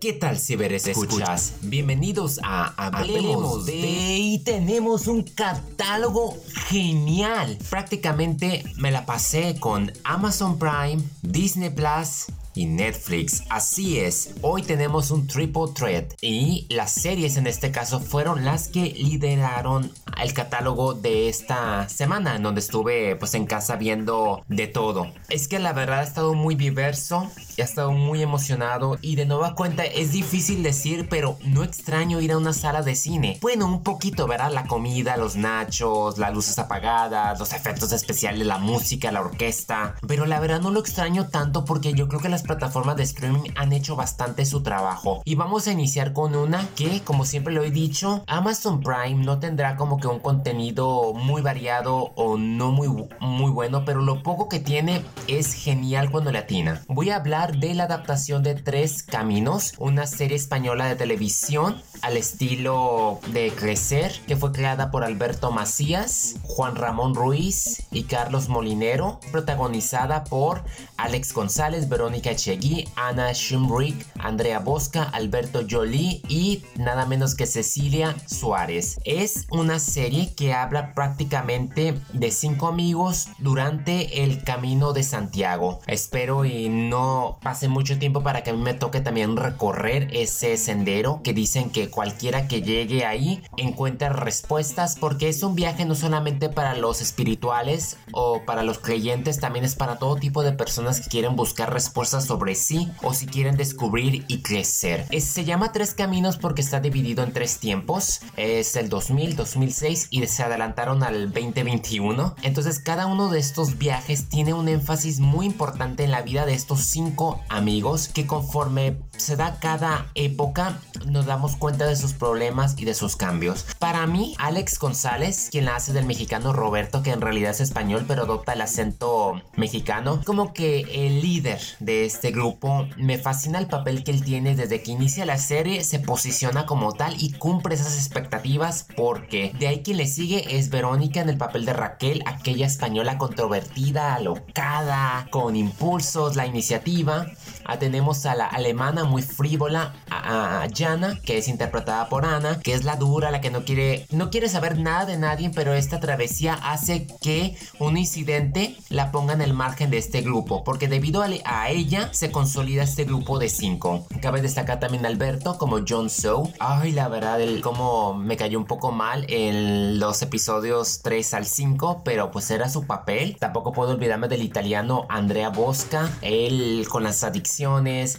¿Qué tal ciberes escuchas? Bienvenidos a Hablemos de... Y tenemos un catálogo genial. Prácticamente me la pasé con Amazon Prime, Disney Plus y Netflix. Así es, hoy tenemos un triple threat y las series en este caso fueron las que lideraron el catálogo de esta semana en donde estuve pues en casa viendo de todo. Es que la verdad ha estado muy diverso y ha estado muy emocionado y de nueva cuenta es difícil decir pero no extraño ir a una sala de cine. Bueno, un poquito, ¿verdad? La comida, los nachos, las luces apagadas, los efectos especiales, la música, la orquesta. Pero la verdad no lo extraño tanto porque yo creo que las plataformas de streaming han hecho bastante su trabajo. Y vamos a iniciar con una que, como siempre lo he dicho, Amazon Prime no tendrá como que un contenido muy variado o no muy, muy bueno, pero lo poco que tiene es genial cuando le atina. Voy a hablar de la adaptación de Tres Caminos, una serie española de televisión al estilo de Crecer, que fue creada por Alberto Macías, Juan Ramón Ruiz y Carlos Molinero, protagonizada por Alex González, Verónica Chegui, Ana Schumrick, Andrea Bosca, Alberto Jolie y nada menos que Cecilia Suárez. Es una serie que habla prácticamente de cinco amigos durante el camino de Santiago. Espero y no pase mucho tiempo para que a mí me toque también recorrer ese sendero que dicen que cualquiera que llegue ahí encuentra respuestas porque es un viaje no solamente para los espirituales o para los creyentes, también es para todo tipo de personas que quieren buscar respuestas sobre sí o si quieren descubrir y crecer. se llama Tres Caminos porque está dividido en tres tiempos. Es el 2000, 2006 y se adelantaron al 2021. Entonces cada uno de estos viajes tiene un énfasis muy importante en la vida de estos cinco amigos que conforme se da cada época nos damos cuenta de sus problemas y de sus cambios. Para mí, Alex González, quien la hace del mexicano Roberto, que en realidad es español pero adopta el acento mexicano, como que el líder de este grupo, me fascina el papel que él tiene desde que inicia la serie, se posiciona como tal y cumple esas expectativas porque de ahí quien le sigue es Verónica en el papel de Raquel, aquella española controvertida, alocada, con impulsos, la iniciativa. Tenemos a la alemana muy frívola, a, Jana, que es interpretada por Ana, que es la dura, la que no quiere, no quiere saber nada de nadie, pero esta travesía hace que un incidente la ponga en el margen de este grupo, porque debido a, ella se consolida este grupo de cinco. Cabe destacar también Alberto como John Sow. Ay, la verdad, el como me cayó un poco mal en los episodios 3 al 5, pero pues era su papel. Tampoco puedo olvidarme del italiano Andrea Bosca, él con las adicciones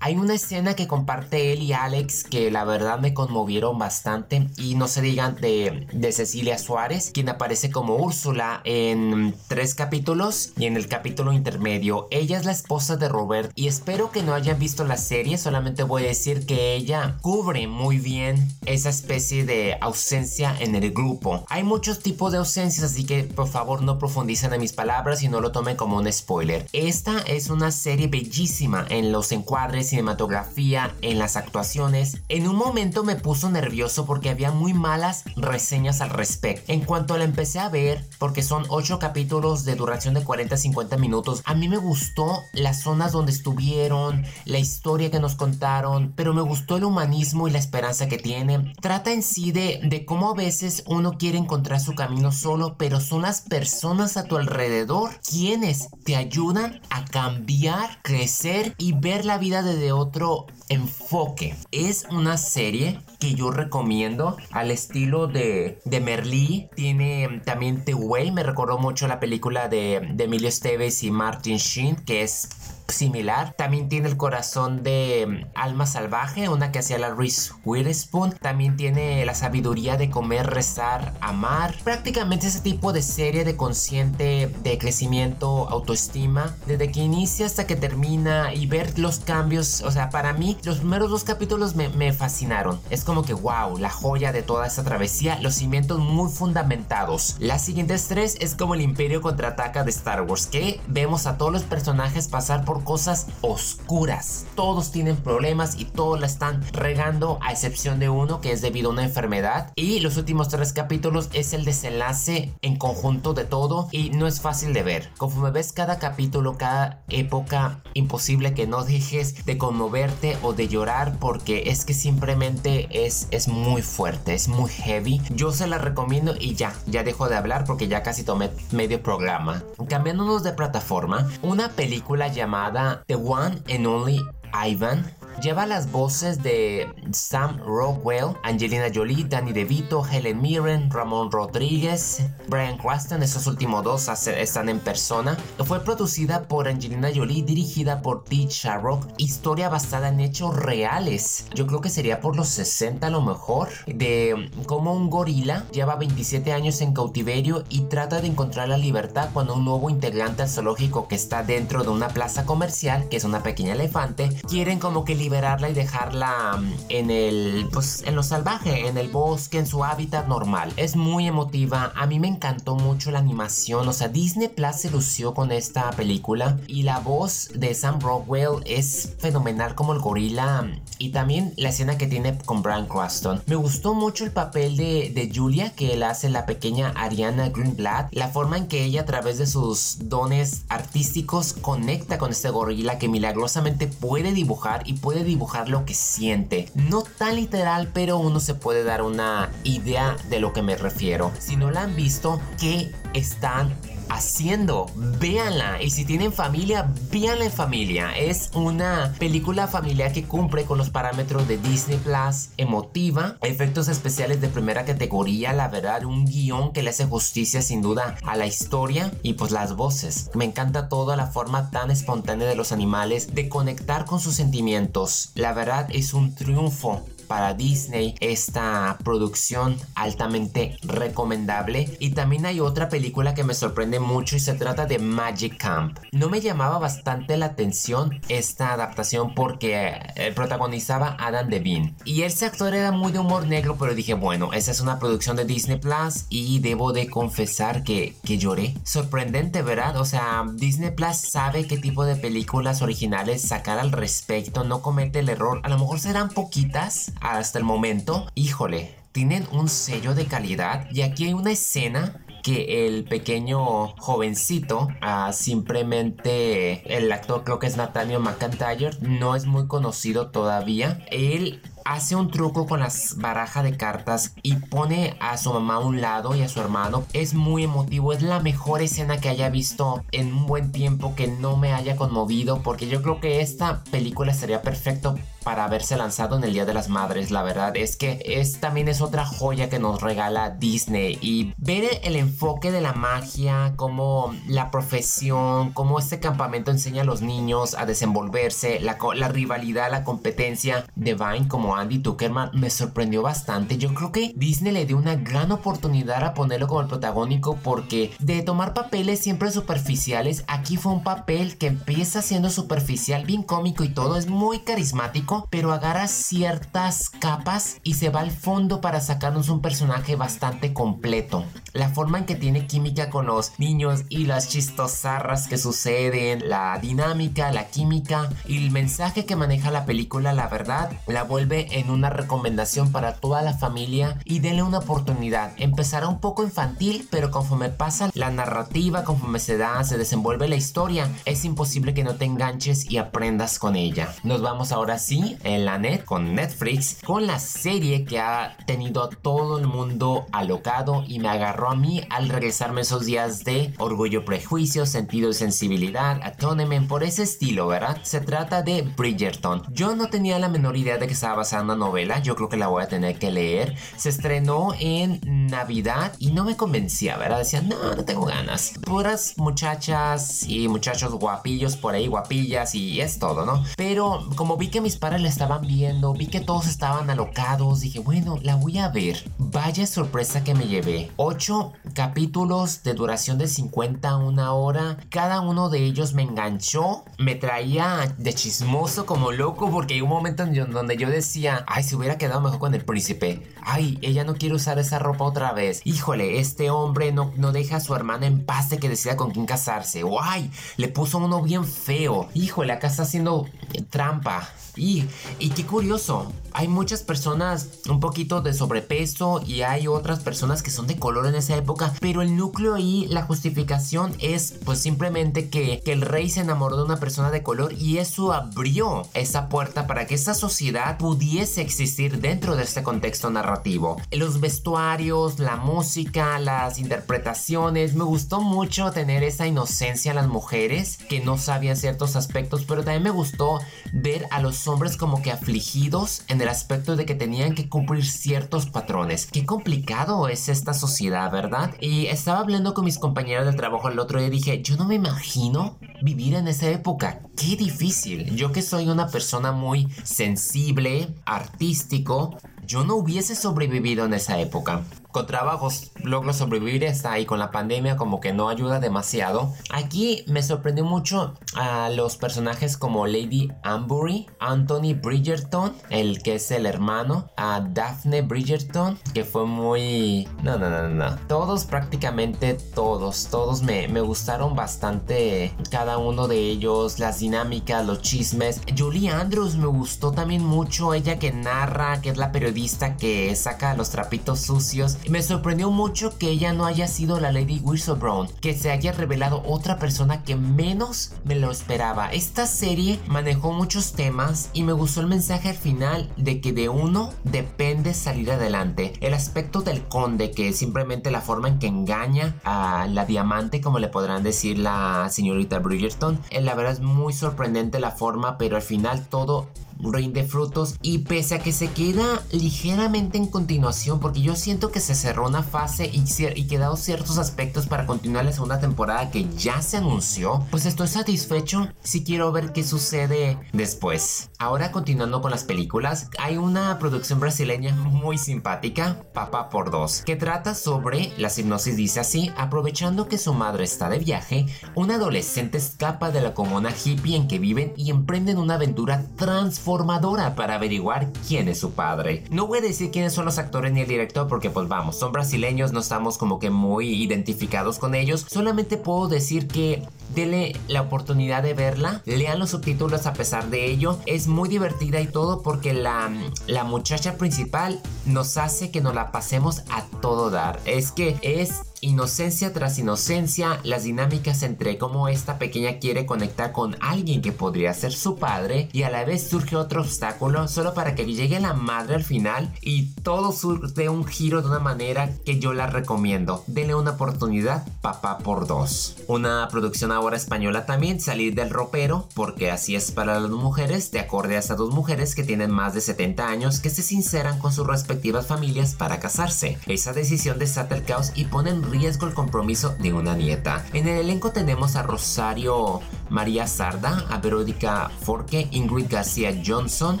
hay una escena que comparte él y Alex que la verdad me conmovieron bastante. Y no se digan de, de Cecilia Suárez, quien aparece como Úrsula en tres capítulos y en el capítulo intermedio. Ella es la esposa de Robert y espero que no hayan visto la serie. Solamente voy a decir que ella cubre muy bien esa especie de ausencia en el grupo. Hay muchos tipos de ausencias, así que por favor no profundicen en mis palabras y no lo tomen como un spoiler. Esta es una serie bellísima en los encuadres, cinematografía, en las actuaciones. En un momento me puso nervioso porque había muy malas reseñas al respecto. En cuanto la empecé a ver, porque son 8 capítulos de duración de 40-50 minutos, a mí me gustó las zonas donde estuvieron, la historia que nos contaron, pero me gustó el humanismo y la esperanza que tiene. Trata en sí de, de cómo a veces uno quiere encontrar su camino solo, pero son las personas a tu alrededor quienes te ayudan a cambiar, crecer y ver la vida desde otro enfoque. Es una serie que yo recomiendo al estilo de, de Merlí. Tiene también The Way, me recordó mucho la película de, de Emilio Esteves y Martin Sheen, que es similar. También tiene el corazón de mm, Alma Salvaje, una que hacía la Reese Witherspoon. También tiene la sabiduría de comer, rezar, amar. Prácticamente ese tipo de serie de consciente de crecimiento, autoestima, desde que inicia hasta que termina y ver los cambios. O sea, para mí, los primeros dos capítulos me, me fascinaron. Es como que wow, la joya de toda esta travesía, los cimientos muy fundamentados. Las siguientes tres es como el Imperio contraataca de Star Wars, que vemos a todos los personajes pasar por cosas oscuras. Todos tienen problemas y todos la están regando a excepción de uno que es debido a una enfermedad. Y los últimos tres capítulos es el desenlace en conjunto de todo y no es fácil de ver. Conforme ves cada capítulo, cada época, imposible que no dejes de conmoverte o de llorar porque es que simplemente es, es muy fuerte, es muy heavy. Yo se la recomiendo y ya, ya dejo de hablar porque ya casi tomé medio programa. Cambiándonos de plataforma, una película llamada The One and Only Ivan Lleva las voces de Sam Rockwell, Angelina Jolie, Danny DeVito, Helen Mirren, Ramón Rodríguez, Brian Cranston, esos últimos dos están en persona. Fue producida por Angelina Jolie, dirigida por Dee Sharrock, historia basada en hechos reales. Yo creo que sería por los 60 a lo mejor, de cómo un gorila lleva 27 años en cautiverio y trata de encontrar la libertad cuando un nuevo integrante al zoológico que está dentro de una plaza comercial, que es una pequeña elefante, quieren como que liberarla y dejarla mm, en el, pues, en lo salvaje, en el bosque, en su hábitat normal. Es muy emotiva. A mí me encantó mucho la animación. O sea, Disney Plus se lució con esta película y la voz de Sam Rockwell es fenomenal como el gorila y también la escena que tiene con Brian Cranston. Me gustó mucho el papel de, de Julia que él hace la pequeña Ariana Greenblatt. La forma en que ella a través de sus dones artísticos conecta con este gorila que milagrosamente puede dibujar y puede dibujar lo que siente. No tan literal, pero uno se puede dar una idea de lo que me refiero. Si no la han visto, ¿qué están haciendo. Véanla. Y si tienen familia, véanla en familia. Es una película familiar que cumple con los parámetros de Disney Plus, emotiva, efectos especiales de primera categoría, la verdad, un guion que le hace justicia sin duda a la historia y pues las voces. Me encanta toda la forma tan espontánea de los animales de conectar con sus sentimientos. La verdad es un triunfo para Disney esta producción altamente recomendable. Y también hay otra película que me sorprende mucho y se trata de Magic Camp. No me llamaba bastante la atención esta adaptación porque eh, protagonizaba Adam Devine. Y ese actor era muy de humor negro pero dije bueno esa es una producción de Disney Plus y debo de confesar que, que lloré sorprendente verdad o sea Disney Plus sabe qué tipo de películas originales sacar al respecto no comete el error. A lo mejor serán poquitas hasta el momento, híjole, tienen un sello de calidad y aquí hay una escena que el pequeño jovencito, ah, simplemente el actor creo que es Nathaniel McIntyre, no es muy conocido todavía. Él hace un truco con las barajas de cartas y pone a su mamá a un lado y a su hermano. Es muy emotivo, es la mejor escena que haya visto en un buen tiempo que no me haya conmovido porque yo creo que esta película sería perfecto para haberse lanzado en el Día de las Madres. La verdad es que es también es otra joya que nos regala Disney y ver el enfoque de la magia, como la profesión, como este campamento enseña a los niños a desenvolverse, la, la rivalidad, la competencia de Vine Andy Tuckerman me sorprendió bastante. Yo creo que Disney le dio una gran oportunidad a ponerlo como el protagónico porque de tomar papeles siempre superficiales, aquí fue un papel que empieza siendo superficial, bien cómico y todo, es muy carismático pero agarra ciertas capas y se va al fondo para sacarnos un personaje bastante completo. La forma en que tiene química con los niños y las chistosarras que suceden, la dinámica, la química y el mensaje que maneja la película, la verdad, la vuelve en una recomendación para toda la familia y denle una oportunidad. Empezará un poco infantil, pero conforme pasa la narrativa, conforme se da, se desenvuelve la historia, es imposible que no te enganches y aprendas con ella. Nos vamos ahora sí en la net con Netflix con la serie que ha tenido a todo el mundo alocado y me agarró a mí al regresarme esos días de orgullo, prejuicio, sentido y sensibilidad, atonement por ese estilo, ¿verdad? Se trata de Bridgerton. Yo no tenía la menor idea de que estaba basada novela, yo creo que la voy a tener que leer. Se estrenó en Navidad y no me convencía, ¿verdad? Decía, no, no tengo ganas. Puras muchachas y muchachos guapillos por ahí, guapillas y es todo, ¿no? Pero como vi que mis padres la estaban viendo, vi que todos estaban alocados, dije, bueno, la voy a ver. Vaya sorpresa que me llevé. Ocho capítulos de duración de 50 a una hora. Cada uno de ellos me enganchó, me traía de chismoso como loco porque hay un momento en donde yo decía, ay, se hubiera quedado mejor con el príncipe. Ay, ella no quiere usar esa ropa otra vez. Híjole, este hombre no, no deja a su hermana en paz de que decida con quién casarse. ay, le puso uno bien feo. Híjole, acá está haciendo trampa. Y, y qué curioso, hay muchas personas un poquito de sobrepeso y hay otras personas que son de color en esa época, pero el núcleo y la justificación es pues simplemente que, que el rey se enamoró de una persona de color y eso abrió esa puerta para que esa sociedad pudiese existir dentro de este contexto narrativo. Los vestuarios, la música, las interpretaciones, me gustó mucho tener esa inocencia en las mujeres que no sabían ciertos aspectos, pero también me gustó ver a los hombres como que afligidos en el aspecto de que tenían que cumplir ciertos patrones. Qué complicado es esta sociedad, ¿verdad? Y estaba hablando con mis compañeros del trabajo el otro día y dije, yo no me imagino vivir en esa época. Qué difícil. Yo que soy una persona muy sensible, artístico, yo no hubiese sobrevivido en esa época con trabajos logro sobrevivir hasta ahí con la pandemia como que no ayuda demasiado. Aquí me sorprendió mucho a los personajes como Lady Ambury, Anthony Bridgerton, el que es el hermano, a Daphne Bridgerton, que fue muy... No, no, no, no. Todos prácticamente todos, todos me, me gustaron bastante cada uno de ellos, las dinámicas, los chismes. Julie Andrews me gustó también mucho, ella que narra, que es la periodista que saca los trapitos sucios me sorprendió mucho que ella no haya sido la Lady Brown, que se haya revelado otra persona que menos me lo esperaba. Esta serie manejó muchos temas y me gustó el mensaje al final de que de uno depende salir adelante. El aspecto del conde, que es simplemente la forma en que engaña a la diamante, como le podrán decir la señorita Bridgerton. Eh, la verdad es muy sorprendente la forma, pero al final todo rinde frutos y pese a que se queda ligeramente en continuación porque yo siento que se cerró una fase y, y quedaron ciertos aspectos para continuar la segunda temporada que ya se anunció, pues estoy satisfecho si quiero ver qué sucede después. Ahora continuando con las películas, hay una producción brasileña muy simpática, Papá por dos, que trata sobre, la hipnosis dice así, aprovechando que su madre está de viaje, un adolescente escapa de la comuna hippie en que viven y emprenden una aventura transformadora formadora para averiguar quién es su padre. No voy a decir quiénes son los actores ni el director porque pues vamos, son brasileños, no estamos como que muy identificados con ellos. Solamente puedo decir que Dele la oportunidad de verla, lean los subtítulos a pesar de ello. Es muy divertida y todo porque la, la muchacha principal nos hace que nos la pasemos a todo dar. Es que es inocencia tras inocencia, las dinámicas entre cómo esta pequeña quiere conectar con alguien que podría ser su padre y a la vez surge otro obstáculo solo para que llegue la madre al final y todo surge un giro de una manera que yo la recomiendo. Denle una oportunidad, papá por dos. Una producción ahora española también, salir del ropero, porque así es para las mujeres, de acorde a estas dos mujeres que tienen más de 70 años que se sinceran con sus respectivas familias para casarse. Esa decisión desata el caos y pone en riesgo el compromiso de una nieta. En el elenco tenemos a Rosario María Sarda, a Verónica Forque, Ingrid García Johnson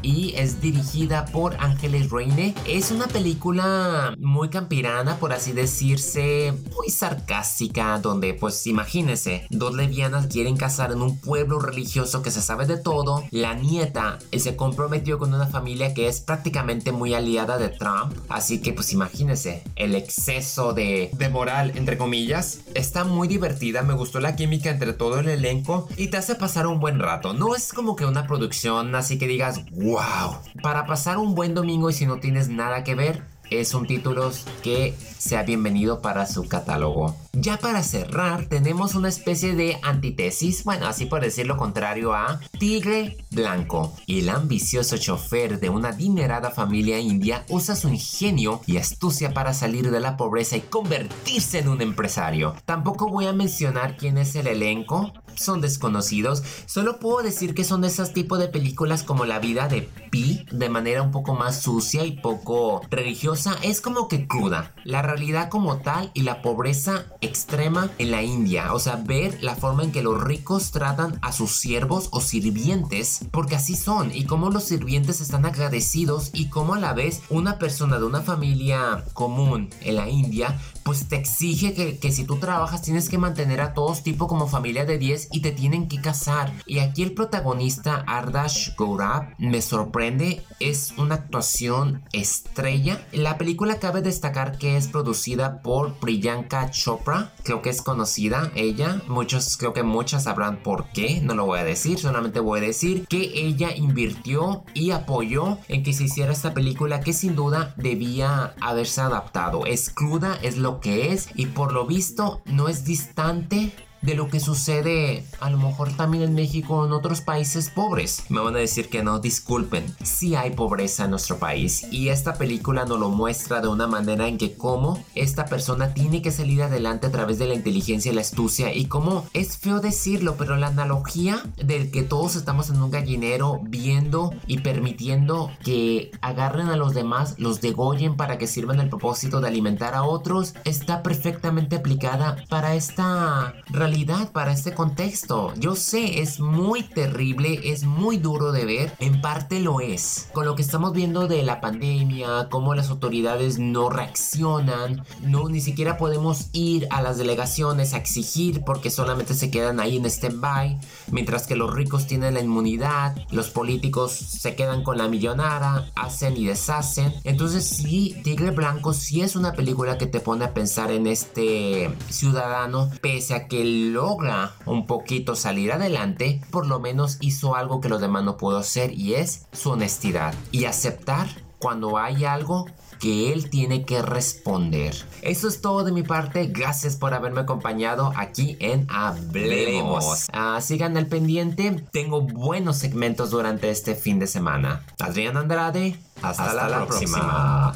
y es dirigida por Ángeles Reine. Es una película muy campirana, por así decirse, muy sarcástica, donde pues imagínense, dos levianas quieren casar en un pueblo religioso que se sabe de todo. La nieta se comprometió con una familia que es prácticamente muy aliada de Trump, así que pues imagínense el exceso de moral entre comillas. Está muy divertida, me gustó la química entre todo el elenco y te hace pasar un buen rato. No es como que una producción así que digas, wow. Para pasar un buen domingo y si no tienes nada que ver, es un título que sea bienvenido para su catálogo. Ya para cerrar, tenemos una especie de antítesis, bueno, así por decirlo contrario a Tigre Blanco. El ambicioso chofer de una adinerada familia india usa su ingenio y astucia para salir de la pobreza y convertirse en un empresario. Tampoco voy a mencionar quién es el elenco, son desconocidos. Solo puedo decir que son de esos tipos de películas como La vida de Pi, de manera un poco más sucia y poco religiosa. Es como que cruda. La realidad como tal y la pobreza extrema en la India. O sea, ver la forma en que los ricos tratan a sus siervos o sirvientes, porque así son, y cómo los sirvientes están agradecidos y cómo a la vez una persona de una familia común en la India pues te exige que, si tú trabajas tienes que mantener a todos tipo como familia de 10 y te tienen que casar. Y aquí el protagonista Ardash Gaurav me sorprende, es una actuación estrella. La película cabe destacar que es producida por Priyanka Chopra, creo que es conocida ella, muchos creo que muchas sabrán por qué, no lo voy a decir, solamente voy a decir que ella invirtió y apoyó en que se hiciera esta película que sin duda debía haberse adaptado. Es cruda, es lo que es y por lo visto no es distante de lo que sucede a lo mejor también en México o en otros países pobres. Me van a decir que no, disculpen, sí hay pobreza en nuestro país y esta película nos lo muestra de una manera en que cómo esta persona tiene que salir adelante a través de la inteligencia y la astucia y cómo es feo decirlo, pero la analogía del que todos estamos en un gallinero viendo y permitiendo que agarren a los demás, los degollen para que sirvan el propósito de alimentar a otros, está perfectamente aplicada para esta realidad para este contexto. Yo sé, es muy terrible, es muy duro de ver, en parte lo es. Con lo que estamos viendo de la pandemia, cómo las autoridades no reaccionan, no ni siquiera podemos ir a las delegaciones a exigir porque solamente se quedan ahí en stand-by, mientras que los ricos tienen la inmunidad, los políticos se quedan con la millonada, hacen y deshacen. Entonces sí, Tigre Blanco sí es una película que te pone a pensar en este ciudadano, pese a que el logra un poquito salir adelante, por lo menos hizo algo que los demás no pudo hacer y es su honestidad y aceptar cuando hay algo que él tiene que responder. Eso es todo de mi parte. Gracias por haberme acompañado aquí en Hablemos. Ah, sigan al pendiente. Tengo buenos segmentos durante este fin de semana. Adrián Andrade. Hasta, la, próxima.